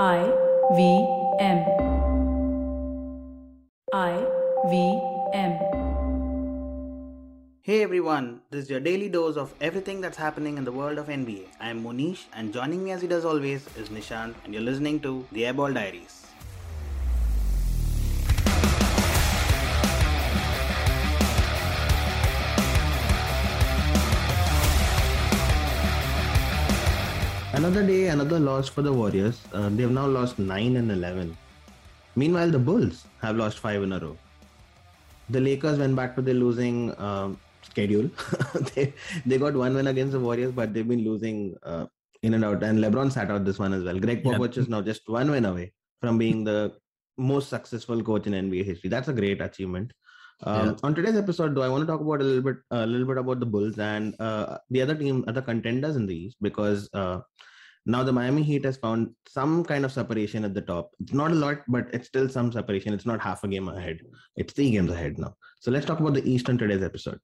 I V M. I V M. Hey everyone, this is your daily dose of everything that's happening in the world of NBA. I am Monish, and joining me as he does always is Nishant, and you're listening to the Airball Diaries. Another day, another loss for the Warriors. Uh, they've now lost 9 and 11. Meanwhile, the Bulls have lost 5 in a row. The Lakers went back to their losing um, schedule. they, they got one win against the Warriors, but they've been losing uh, in and out. And LeBron sat out this one as well. Gregg Popovich is now just one win away from being the most successful coach in NBA history. That's a great achievement. Um, Yeah. On today's episode, though, I want to talk about a little bit, a little bit about the Bulls and uh, the other team, other contenders in the East, because uh, now the Miami Heat has found some kind of separation at the top. It's not a lot, but it's still some separation. It's not half a game ahead. It's three games ahead now. So let's talk about the East on today's episode.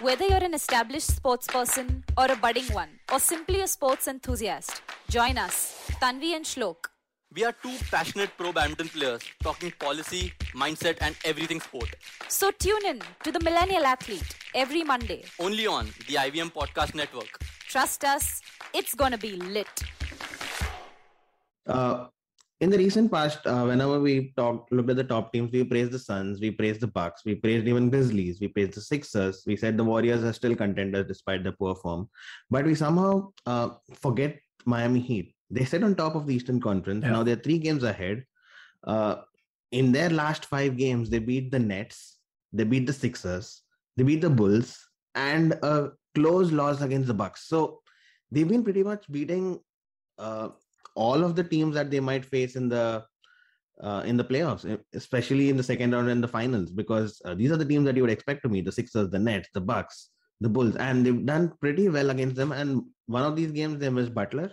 Whether you're an established sports person or a budding one, or simply a sports enthusiast, join us, Tanvi and Shlok. We are two passionate pro badminton players talking policy, mindset, and everything sport. So tune in to the Millennial Athlete every Monday. Only on the IVM Podcast Network. Trust us, it's gonna be lit. Uh, in the recent past, uh, whenever we talked, looked at the top teams, we praised the Suns, we praised the Bucks, we praised even Grizzlies, we praised the Sixers. We said the Warriors are still contenders despite their poor form, but we somehow uh, forget Miami Heat. They sit on top of the Eastern Conference. Yeah. Now they're three games ahead. Uh, in their last five games, they beat the Nets, they beat the Sixers, they beat the Bulls, and a close loss against the Bucks. So they've been pretty much beating uh, all of the teams that they might face in the uh, in the playoffs, especially in the second round and the finals, because uh, these are the teams that you would expect to meet: the Sixers, the Nets, the Bucks, the Bulls, and they've done pretty well against them. And one of these games they missed Butler.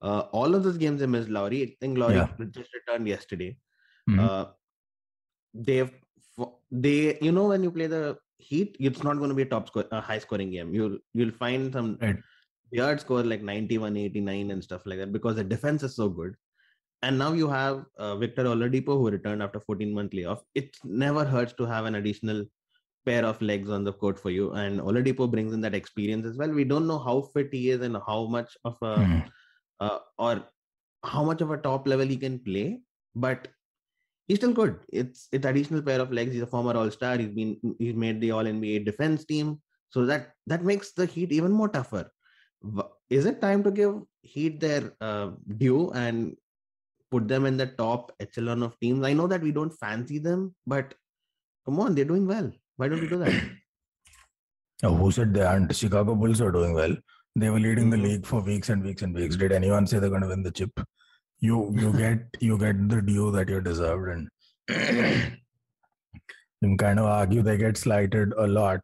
Uh, all of those games they missed Lowry. I think Lowry Yeah. just returned yesterday. Mhm. Uh, they've they you know when you play the Heat, it's not going to be a top score, a high scoring game. You'll you'll find some Right. weird score like 91, 89 and stuff like that because the defense is so good. And now you have uh, Victor Oladipo who returned after 14 month layoff. It never hurts to have an additional pair of legs on the court for you. And Oladipo brings in that experience as well. We don't know how fit he is and how much of a Mhm. uh, or how much of a top level he can play, but he's still good. It's it's additional pair of legs. He's a former All Star. He's been he's made the All NBA defense team, so that that makes the Heat even more tougher. Is it time to give Heat their uh, due and put them in the top echelon of teams? I know that we don't fancy them, but come on, they're doing well. Why don't we do that? Oh, who said they aren't? Chicago Bulls are doing well. They were leading the Mhm. league for weeks and weeks and weeks. Did anyone say they're going to win the chip? You you get you get the due that you deserved, and you kind of argue they get slighted a lot,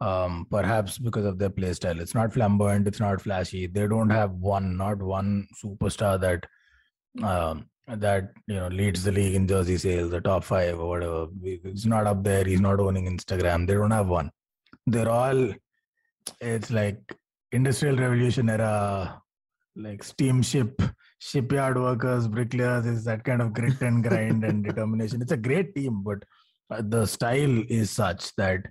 um, perhaps because of their play style. It's not flamboyant. It's not flashy. They don't have one, not one superstar that um, that you know leads the league in jersey sales, the top five or whatever. It's not up there. He's not owning Instagram. They don't have one. They're all. It's like industrial revolution era, like steamship, shipyard workers, bricklayers. Is that kind of grit and grind and determination. It's a great team, but uh, the style is such that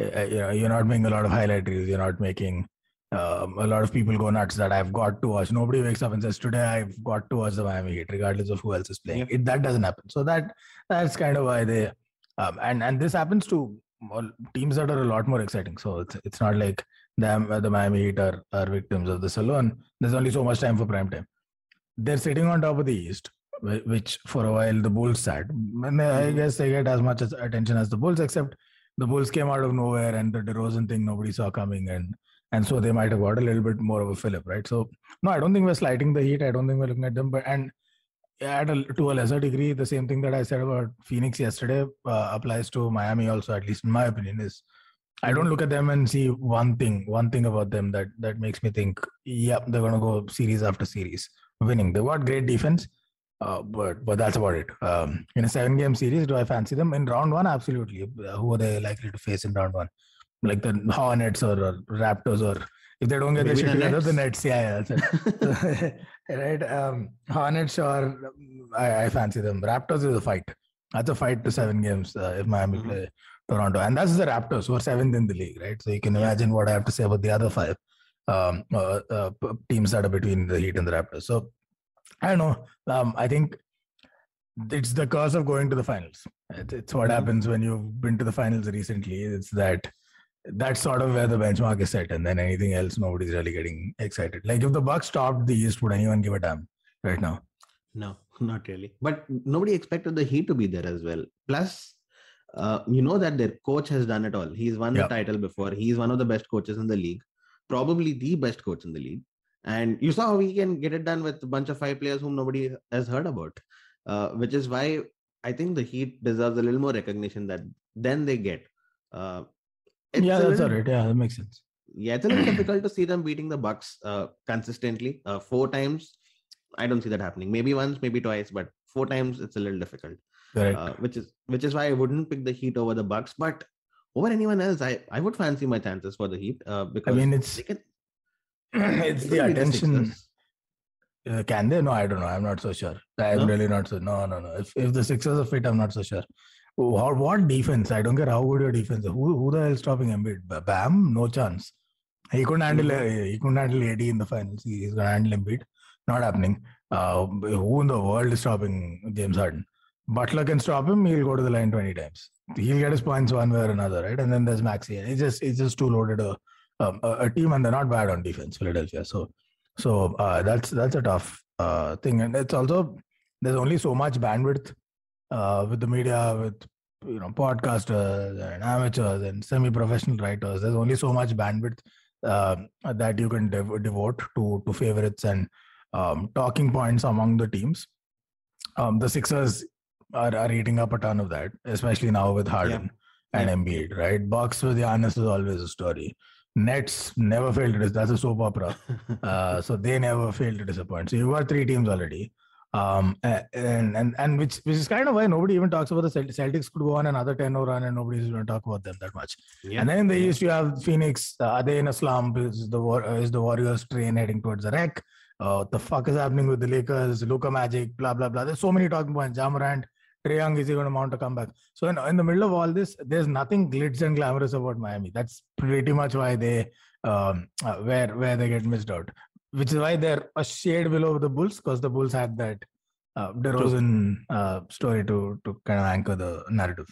uh, you know you're not making a lot of highlight reels. You're not making um, a lot of people go nuts that I've got to watch. Nobody wakes up and says, "Today I've got to watch the Miami Heat," regardless of who else is playing. Yeah. It that doesn't happen. So that that's kind of why they um, and and this happens to teams that are a lot more exciting. So it's it's not like them uh, the Miami Heat are are victims of this alone. There's only so much time for prime time. They're sitting on top of the East, which for a while the Bulls sat. And I Mhm. guess they get as much attention as the Bulls, except the Bulls came out of nowhere and the DeRozan thing nobody saw coming and and so they might have got a little bit more of a fillip, right? So no, I don't think we're slighting the Heat. I don't think we're looking at them, but and at a, to a lesser degree, the same thing that I said about Phoenix yesterday uh, applies to Miami also. At least in my opinion, is I don't look at them and see one thing, one thing about them that that makes me think, yep, they're gonna go series after series winning. They've got great defense, uh, but but that's about it. Um, in a seven game series, do I fancy them in round one? Absolutely. Uh, Who are they likely to face in round one? Like the Hornets or, or Raptors or If they don't get Maybe their shit the together, the Nets. Yeah, yeah, right. Um, Hornets, or I, I fancy them. Raptors is a fight. That's a fight to seven games uh, if Miami Mhm. play Toronto, and that's the Raptors who are seventh in the league, right? So you can imagine what I have to say about the other five um, uh, uh, teams that are between the Heat and the Raptors. So I don't know. Um, I think it's the curse of going to the finals. It's, what Mhm. happens when you've been to the finals recently. It's that that's sort of where the benchmark is set, and then anything else, nobody's really getting excited. Like if the Bucks stopped the East, would anyone give a damn right now? No, not really. But nobody expected the Heat to be there as well. Plus, uh, you know that their coach has done it all. He's won the title before. He's one of the best coaches in the league, probably the best coach in the league. And you saw how he can get it done with a bunch of five players whom nobody has heard about, uh, which is why I think the Heat deserves a little more recognition that then they get. Uh, yeah, that's all right. Yeah, that makes sense. yeah, it's a little difficult to see them beating the Bucks uh, consistently. Uh, four times, I don't see that happening. Maybe once, maybe twice, but four times it's a little difficult. Correct. Uh, which is which is why I wouldn't pick the Heat over the Bucks, but over anyone else, I I would fancy my chances for the Heat uh, I because mean, it's can, it's the attention. Sixers. Uh, can they? No, I don't know. I'm not so sure. I'm No? really not so. No, no, no. If if the Sixers are fit, I'm not so sure. What, what defense? I don't care how good your defense. is. Who who the hell is stopping Embiid? Ba- Bam, no chance. He couldn't handle. Mhm. uh, He couldn't handle AD in the finals. He- He's gonna handle Embiid. Not happening. Uh, who in the world is stopping James Harden? Butler can stop him. He'll go to the line 20 times. He'll get his points one way or another, right? And then there's Maxey. It's just it's just too loaded a um, a, a team, and they're not bad on defense. Philadelphia. So so uh, that's that's a tough uh, thing, and it's also there's only so much bandwidth uh, with the media, with you know podcasters and amateurs and semi-professional writers. There's only so much bandwidth uh, that you can dev- devote to to favorites and um, talking points among the teams. Um, the Sixers are, are eating up a ton of that, especially now with Harden and Yeah. Embiid, right? Bucks with Giannis is always a story. Nets never failed to that's a soap opera. Uh, so they never fail to disappoint. So you've got three teams already. Um, and, and, and which, which is kind of why nobody even talks about the Celt- Celtics could go on another 10 0 run and nobody's going to talk about them that much. yeah. And then in the yeah. East, you have Phoenix. Uh, are they in a slump? Is the, War- uh, is the Warriors train heading towards the wreck? Uh, what the fuck is happening with the Lakers? Luka Magic, blah, blah, blah. There's so many talking points. Ja Morant, Trae Young, is he going to mount a comeback? So in, in the middle of all this, there's nothing glitz and glamorous about Miami. That's pretty much why they um, uh, where where they get missed out. Which is why they're a shade below the Bulls because the Bulls had that uh, DeRozan uh, story to to kind of anchor the narrative.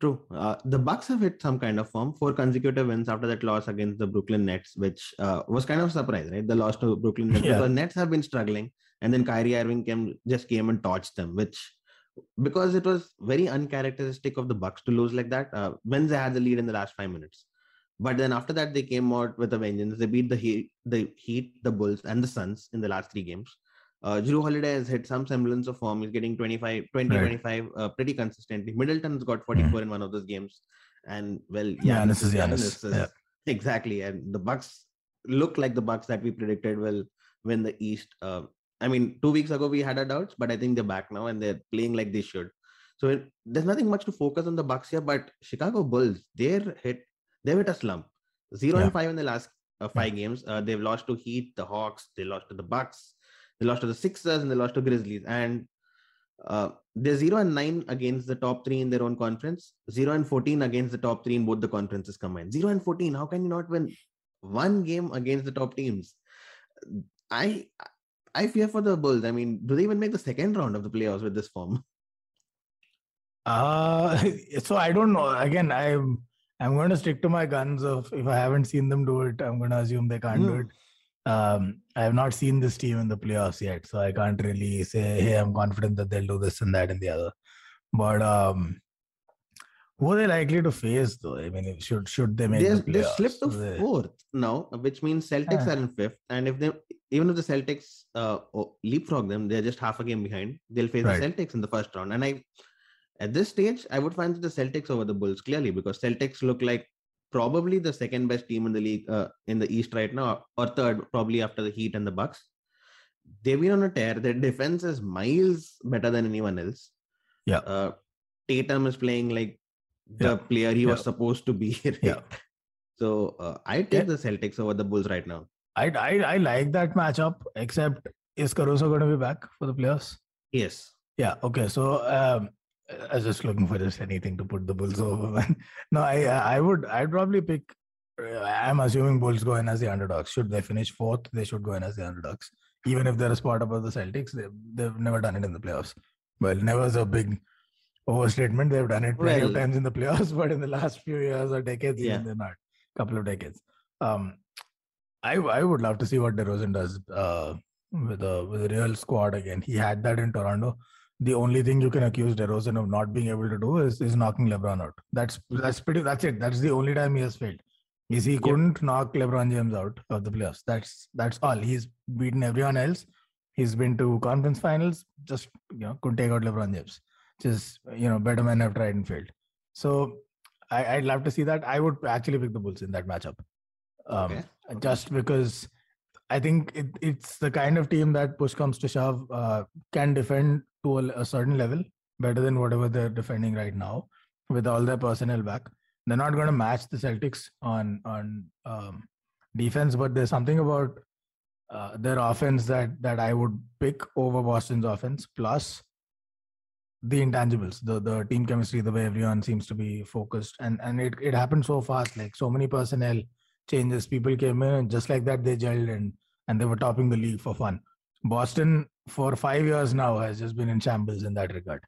True. Uh, the Bucks have hit some kind of form. Four consecutive wins after that loss against the Brooklyn Nets, which uh, was kind of a surprise, right? The loss to Brooklyn Nets Yeah. because Nets have been struggling, and then Kyrie Irving came just came and torched them, which because it was very uncharacteristic of the Bucks to lose like that uh, when they had the lead in the last five minutes. But then after that, they came out with a vengeance. They beat the Heat, the Heat, the Bulls, and the Suns in the last three games. Uh, Jrue Holiday has hit some semblance of form. He's getting 25, 20, Right. 25 uh, pretty consistently. Middleton's got 44 in one of those games. And well, Yeah, this is Giannis. Giannis is- Yeah. Exactly. And the Bucks look like the Bucks that we predicted will win the East. Uh, I mean, two weeks ago we had our doubts, but I think they're back now and they're playing like they should. So it, there's nothing much to focus on the Bucks here, but Chicago Bulls, they're hit, they've hit a slump. Zero Yeah. and five in the last uh, five games. Uh, they've lost to Heat, the Hawks, they lost to the Bucks, they lost to the Sixers, and they lost to Grizzlies. And uh, they're zero and nine against the top three in their own conference, zero and 14 against the top three in both the conferences combined. Zero and 14. How can you not win one game against the top teams? I I fear for the Bulls. I mean, do they even make the second round of the playoffs with this form? Uh, so I don't know. Again, I'm I'm going to stick to my guns of if I haven't seen them do it, I'm going to assume they can't do Hmm. it. Um, I have not seen this team in the playoffs yet, so I can't really say, hey, I'm confident that they'll do this and that and the other. But um, who are they likely to face though? I mean, should should they make They the they slipped to They- fourth now, which means Celtics Yeah. are in fifth. And if they even if the Celtics uh, leapfrog them, they're just half a game behind. They'll face Right. the Celtics in the first round. And I, at this stage, I would fancy the Celtics over the Bulls clearly because Celtics look like probably the second best team in the league uh, in the East right now, or third probably after the Heat and the Bucks. They've been on a tear. Their defense is miles better than anyone else. Yeah. Uh, Tatum is playing like the player he was supposed to be. right? Yeah. So uh, I take the Celtics over the Bulls right now. I, I I like that matchup. Except is Caruso going to be back for the playoffs? Yes. Yeah. Okay. So um, I was just looking for just anything to put the Bulls over. man. no, I I would I'd probably pick. uh, I'm assuming Bulls go in as the underdogs. Should they finish fourth, they should go in as the underdogs. Even if they're a spot above the Celtics, they they've never done it in the playoffs. Well, never is a big overstatement. They've done it plenty of times in the playoffs, but in the last few years or decades, Yeah. even they're not. Couple of decades. Um, I I would love to see what DeRozan does uh, with a with a real squad again. He had that in Toronto. The only thing you can accuse DeRozan of not being able to do is is knocking LeBron out. That's that's pretty. That's it. That's the only time he has failed. Is he couldn't knock LeBron James out of the playoffs. That's that's all. He's beaten everyone else. He's been to conference finals. Just you know couldn't take out LeBron James. Just you know better men have tried and failed. So I, I'd love to see that. I would actually pick the Bulls in that matchup. Um, Okay. Just because I think it, it's the kind of team that push comes to shove uh, can defend to a, a certain level better than whatever they're defending right now with all their personnel back. They're not going to match the Celtics on on um, defense, but there's something about uh, their offense that that I would pick over Boston's offense. Plus the intangibles, the the team chemistry, the way everyone seems to be focused, and and it it happened so fast. Like so many personnel changes, people came in, and just like that they gelled and and they were topping the league for fun. Boston for five years now has just been in shambles in that regard.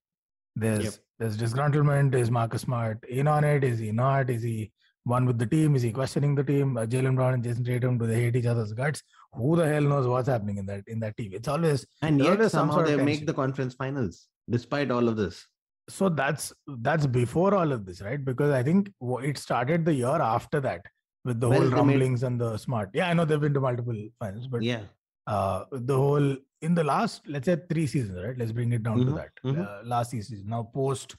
There's Yep. there's disgruntlement. Is Marcus Smart in on it? Is he not? Is he one with the team? Is he questioning the team? Uh, Jaylen Brown and Jayson Tatum do they hate each other's guts? Who the hell knows what's happening in that in that team? It's always And yet always some somehow sort they make the conference finals despite all of this. so that's that's before all of this, right? Because I think it started the year after that with the Well, whole they made- rumblings and the smart. Yeah, I know they've been to multiple finals, but yeah. uh the whole in the last let's say three seasons right let's bring it down Mhm, to that mhm. uh, last season now post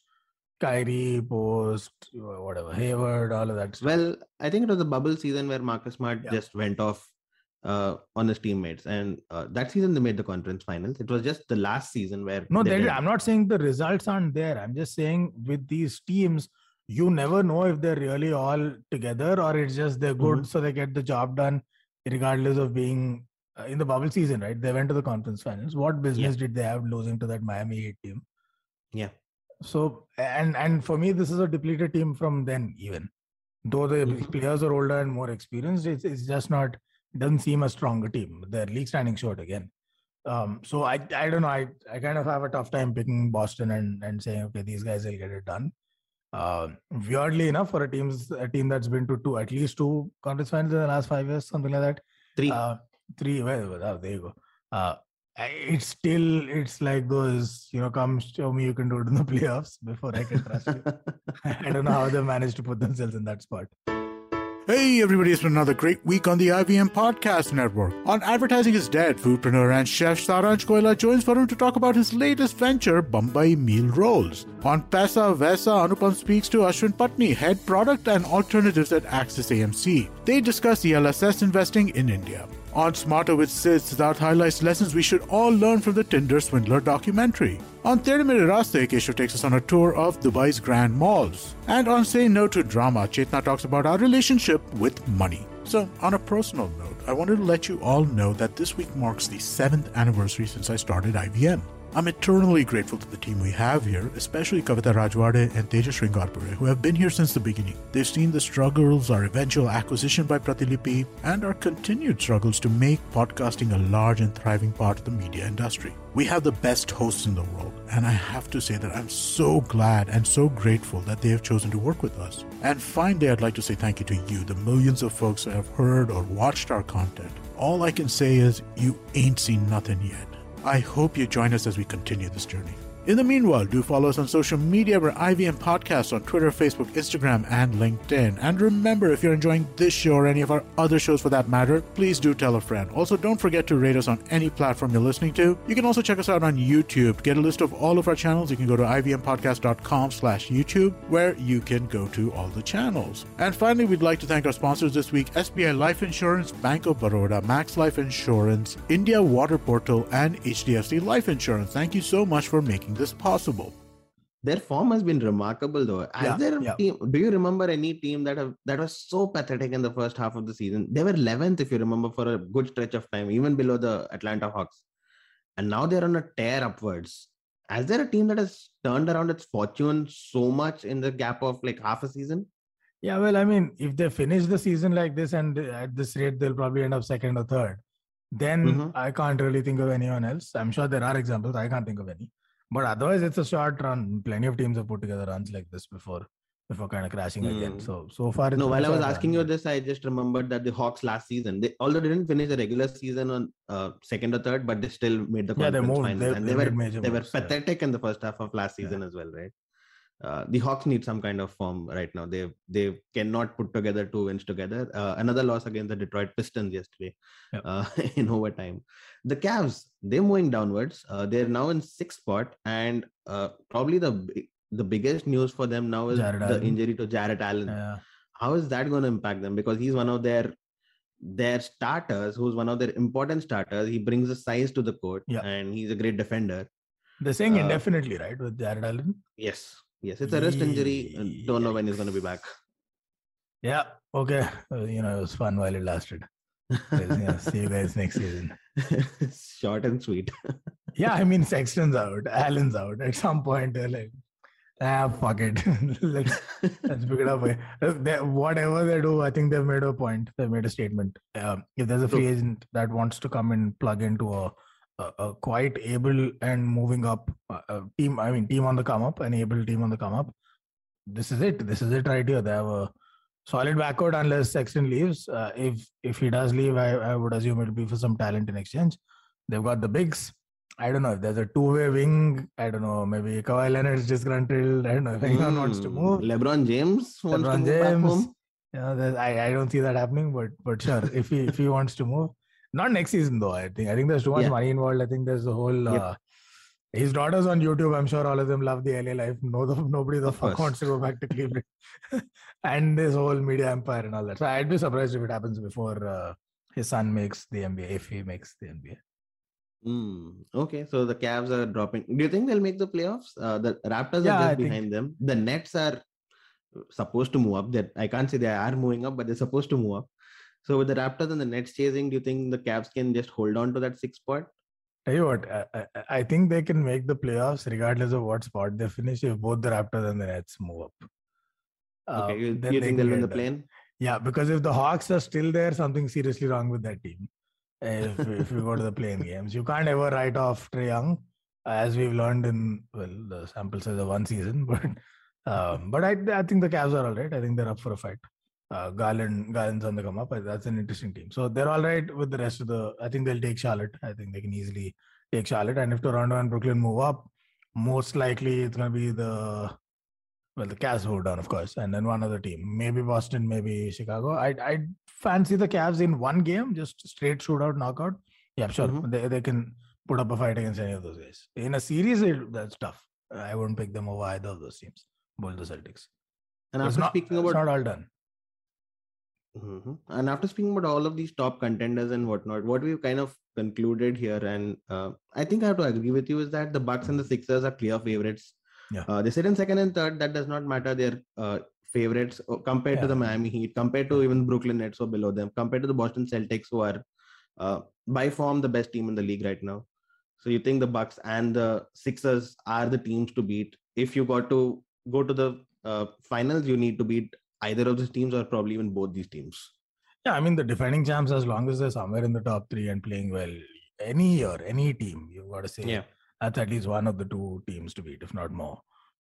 Kyrie post uh, whatever Hayward all of that stuff. Well, I think it was the bubble season where Marcus Smart Yeah. just went off uh, on his teammates, and uh, that season they made the conference finals. It was just the last season where no they did. i'm not saying the results aren't there i'm just saying with these teams you never know if they're really all together or it's just they're good Mhm. so they get the job done regardless of being uh, in the bubble season right they went to the conference finals what business did they have losing to that miami heat team Yeah. So and and for me, this is a depleted team from then even. Though the Mhm. players are older and more experienced, it's, it's just not doesn't seem a stronger team. They're league standing short again. Um, so I I don't know. I, I kind of have a tough time picking Boston and and saying okay these guys will get it done. Uh, weirdly enough, for a team's a team that's been to two at least two conference finals in the last five years, something like that. Three. Uh, three. Well, oh, there you go. Uh, it's still it's like those you know come show me you can do it in the playoffs before I can trust you. I don't know how they managed to put themselves in that spot. Hey everybody, it's been another great week on the IVM Podcast Network. On Advertising is Dead, foodpreneur and chef Saransh Goila joins Varun to talk about his latest venture, Bombay Meal Rolls. On Paisa Vaisa, Anupam speaks to Ashwin Patni, head product and alternatives at Axis AMC. They discuss ELSS investing in India. On Smarter with Sid, Siddharth highlights lessons we should all learn from the Tinder Swindler documentary. On Tere Mere Raste, Keshav takes us on a tour of Dubai's grand malls. And on Say No to Drama, Chetna talks about our relationship with money. So, on a personal note, I wanted to let you all know that this week marks the seventh anniversary since I started IVM. I'm eternally grateful to the team we have here, especially Kavita Rajwade and Tejas Sringarpure, who have been here since the beginning. They've seen the struggles, our eventual acquisition by Pratilipi, and our continued struggles to make podcasting a large and thriving part of the media industry. We have the best hosts in the world, and I have to say that I'm so glad and so grateful that they have chosen to work with us. And finally, I'd like to say thank you to you, the millions of folks who have heard or watched our content. All I can say is, you ain't seen nothing yet. I hope you join us as we continue this journey. In the meanwhile, do follow us on social media. We're IVM Podcasts on Twitter, Facebook, Instagram, and LinkedIn. And remember, if you're enjoying this show or any of our other shows for that matter, please do tell a friend. Also, don't forget to rate us on any platform you're listening to. You can also check us out on YouTube. To get a list of all of our channels, you can go to ivmpodcast.com slash YouTube, where you can go to all the channels. And finally, we'd like to thank our sponsors this week, SBI Life Insurance, Bank of Baroda, Max Life Insurance, India Water Portal, and HDFC Life Insurance. Thank you so much for making this possible. their form has been remarkable though. Is Yeah, there a yeah. team? Do you remember any team that have that was so pathetic in the first half of the season? They were 11th, if you remember, for a good stretch of time, even below the Atlanta Hawks, and now they're on a tear upwards. Is there a team that has turned around its fortune so much in the gap of like half a season? Yeah, well, I mean, if they finish the season like this and at this rate, they'll probably end up second or third. Then Mhm. I can't really think of anyone else. I'm sure there are examples. I can't think of any. But otherwise, it's a short run. Plenty of teams have put together runs like this before, before kind of crashing again. Hmm. So so far, it's No, while I was asking run, you this, I just remembered that the Hawks last season, they although they didn't finish the regular season on uh, second or third, but they still made the Yeah, they moved. finals, They- and they they, were they were moves, yeah. pathetic in the first half of last Yeah. season as well, right? Uh, the Hawks need some kind of form right now. They they cannot put together two wins together. Uh, another loss against the Detroit Pistons yesterday Yep. uh, in overtime. The Cavs they're moving downwards. Uh, they're now in sixth spot, and uh, probably the the biggest news for them now is Jarrett the Allen. injury to Jarrett Allen Yeah. how is that going to impact them because he's one of their their starters who's one of their important starters he brings a size to the court and he's a great defender They're saying indefinitely, right, with Jarrett Allen? yes yes it's a wrist injury and don't know when he's going to be back Yeah. Okay. Uh, you know, it was fun while it lasted. Yeah, see you guys next season. short and sweet Yeah, I mean, Sexton's out, Allen's out. At some point, they're like, ah, fuck it. let's, let's pick it up. Uh, they- whatever they do, I think they've made a point. They've made a statement. Um, if there's a free agent that wants to come and plug into a, a, a quite able and moving up uh, uh, team, I mean, team on the come up, an able team on the come up, this is it. This is it right here. They have a solid backcourt unless Sexton leaves. Uh, if if he does leave, I, I would assume it'll be for some talent in exchange. They've got the bigs. I don't know if there's a two-way wing. I don't know. Maybe Kawhi Leonard's disgruntled. I don't know if anyone wants to move. lebron james wants LeBron to move back James. You know, I, I don't see that happening, but but sure, if he if he wants to move, not next season though. I think I think there's too much Yeah. money involved. I think there's the whole. Yep. Uh, his daughters on YouTube. I'm sure all of them love the LA life. No, the, nobody the Of fuck course. wants to go back to Cleveland, and this whole media empire and all that. So I'd be surprised if it happens before uh, his son makes the NBA. If he makes the NBA. Hmm, okay so the Cavs are dropping do you think they'll make the playoffs uh, the raptors Yeah, are I just think- behind them the nets are supposed to move up that i can't say they are moving up but they're supposed to move up so with the raptors and the nets chasing do you think the Cavs can just hold on to that sixth spot Tell you what, I, I, think they can make the playoffs regardless of what spot they finish if both the Raptors and the Nets move up. Uh, okay you, then you think they'll win the play-in Yeah, because if the Hawks are still there, something seriously wrong with that team. If, if you go to the playing games, you can't ever write off Trae Young, as we've learned in well the sample size of one season. But um, but I I think the Cavs are all right. I think they're up for a fight. Uh, Garland Garland's on the come up. That's an interesting team. So they're all right with the rest of the. I think they'll take Charlotte. I think they can easily take Charlotte. And if Toronto and Brooklyn move up, most likely it's gonna be the well, the Cavs move down, of course, and then one other team, maybe Boston, maybe Chicago. I I fancy the Cavs in one game, just straight shootout, knockout. Yeah, sure, Mhm. they they can put up a fight against any of those guys. In a series, it, that's tough. I wouldn't pick them over either of those teams. Both the Celtics. and It's after not, speaking about it's not all done. Mhm. And after speaking about all of these top contenders and whatnot, what we've kind of concluded here, and uh, I think I have to agree with you, is that the Bucks and the Sixers are clear favorites. Yeah. Uh, they sit in second and third. That does not matter. They're uh, favorites uh, compared to the Miami Heat, compared to even Brooklyn Nets or below them, compared to the Boston Celtics, who are uh, by form the best team in the league right now. So you think the Bucks and the Sixers are the teams to beat? If you got to go to the uh, finals, you need to beat either of these teams or probably even both these teams. Yeah, I mean the defending champs, as long as they're somewhere in the top three and playing well, any year, any team, you've got to say Yeah. that's at least one of the two teams to beat, if not more.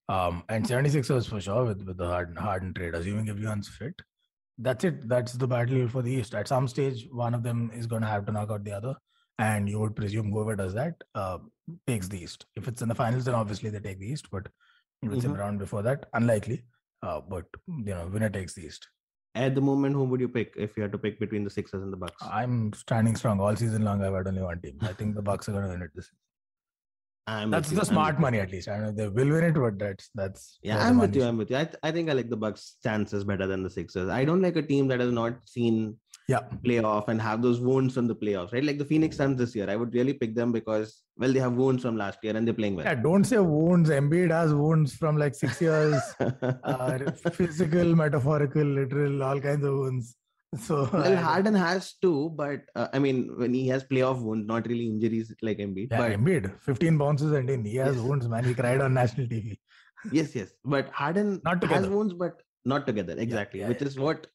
Um, and 76ers for sure with, with the Harden, Harden trade, assuming everyone's fit. That's it. That's the battle for the East. At some stage, one of them is going to have to knock out the other. And you would presume whoever does that uh, takes the East. If it's in the finals, then obviously they take the East. But if it's in the round before that, unlikely. Uh, but, you know, winner takes the East. At the moment, who would you pick if you had to pick between the Sixers and the Bucks? I'm standing strong all season long. I've had only one team. I think the Bucks are going to win it this season. I'm That's the I'm smart money, at least. I don't know they will win it, but that's that's Yeah, I'm with you. I'm with you. I, th- I think I like the Bucks' chances better than the Sixers. I don't like a team that has not seen Yeah. playoff and have those wounds from the playoffs, right? Like the Phoenix Suns this year, I would really pick them because well, they have wounds from last year and they're playing well. Yeah, don't say wounds. Embiid has wounds from like six years. uh, physical, metaphorical, literal, all kinds of wounds. So well, Harden has too, but uh, I mean, when he has playoff wounds, not really injuries like Embiid. yeah, but Embiid, 15 bounces and in. He has Yes. wounds, man. He cried on national TV. yes, yes, but Harden Not has wounds, but not together. Exactly, yeah, which yeah. is what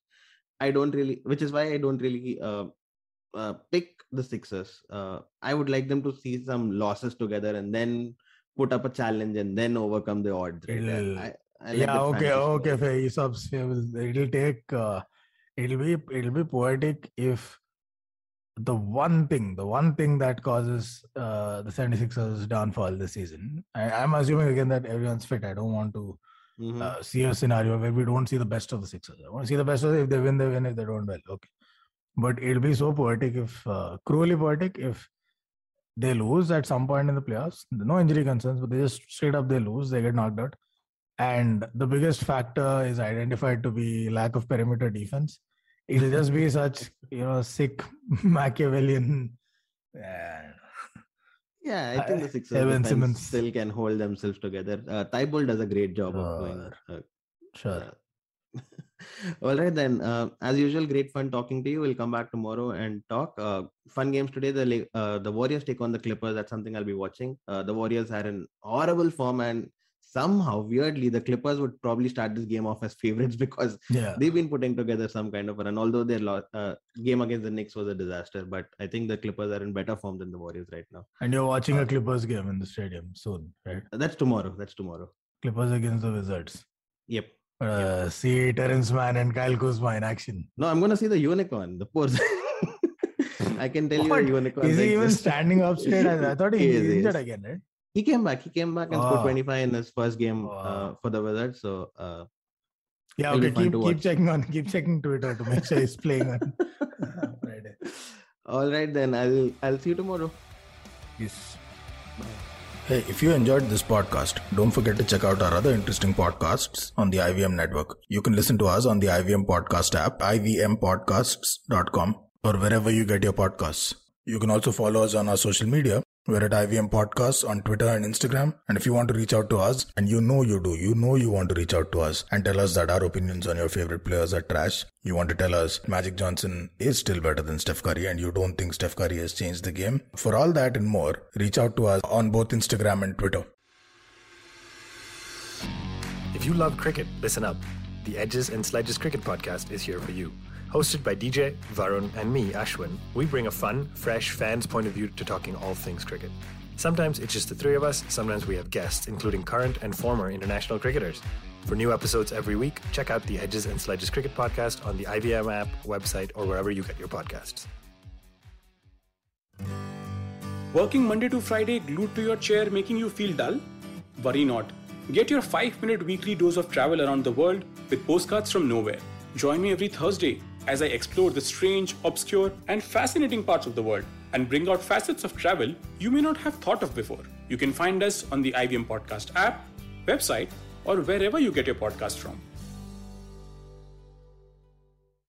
I don't really, which is why I don't really uh, uh, pick the Sixers. Uh, I would like them to see some losses together and then put up a challenge and then overcome the odds. right? I, I like yeah, okay, okay, fair. It'll take. Uh, it'll be. It'll be poetic if the one thing, the one thing that causes uh, the 76ers downfall this season. I, I'm assuming again that everyone's fit. I don't want to Mhm. uh, see a scenario where we don't see the best of the Sixers. I want to see the best of them. If they win, they win. If they don't, well, okay. But it'll be so poetic if, uh, cruelly poetic if they lose at some point in the playoffs. No injury concerns, but they just straight up they lose. They get knocked out. And the biggest factor is identified to be lack of perimeter defense. It'll just be such, you know, sick Machiavellian. uh, Yeah, I think Uh, the Sixers Evan Simmons. still can hold themselves together. Uh, Thybulle does a great job of doing Sure. uh, sure. Uh, all right then. Uh, as usual, great fun talking to you. We'll come back tomorrow and talk. Uh, fun games today. The uh, the Warriors take on the Clippers. That's something I'll be watching. Uh, the Warriors are in horrible form, and somehow weirdly, the Clippers would probably start this game off as favorites because Yeah. they've been putting together some kind of a run. Although their lo- uh, game against the Knicks was a disaster, but I think the Clippers are in better form than the Warriors right now. And you're watching Uh, a Clippers game in the stadium soon, right? That's tomorrow. That's tomorrow. Clippers against the Wizards. Yep. Uh, see Terance Mann and Kyle Kuzma in action. No, I'm gonna see the unicorn. The poor. I can tell What? you the unicorn. Is he even standing up straight? I, I thought he, He is, injured is. again, right? He came back. He came back and scored Oh. 25 in his first game uh, for the Wizards. So uh, Yeah, okay. Keep keep checking on keep checking Twitter to make sure he's playing on Friday. all right then. I'll I'll see you tomorrow. Yes. Hey, if you enjoyed this podcast, don't forget to check out our other interesting podcasts on the IVM network. You can listen to us on the IVM podcast app, ivmpodcasts.com, or wherever you get your podcasts. You can also follow us on our social media. We're at IVM Podcasts on Twitter and Instagram. And if you want to reach out to us, and you know you do, you know you want to reach out to us and tell us that our opinions on your favorite players are trash. You want to tell us Magic Johnson is still better than Steph Curry and you don't think Steph Curry has changed the game. For all that and more, reach out to us on both Instagram and Twitter. If you love cricket, listen up. The Edges and Sledges Cricket Podcast is here for you. Hosted by DJ, Varun, and me, Ashwin, we bring a fun, fresh fan's point of view to talking all things cricket. Sometimes it's just the three of us, sometimes we have guests, including current and former international cricketers. For new episodes every week, check out the Edges and Sledges Cricket Podcast on the IVM app, website, or wherever you get your podcasts. Working Monday to Friday glued to your chair making you feel dull? Worry not. Get your 5 minute weekly dose of travel around the world with postcards from nowhere. Join me every Thursday as I explore the strange, obscure, and fascinating parts of the world and bring out facets of travel you may not have thought of before. You can find us on the IVM Podcast app, website, or wherever you get your podcast from.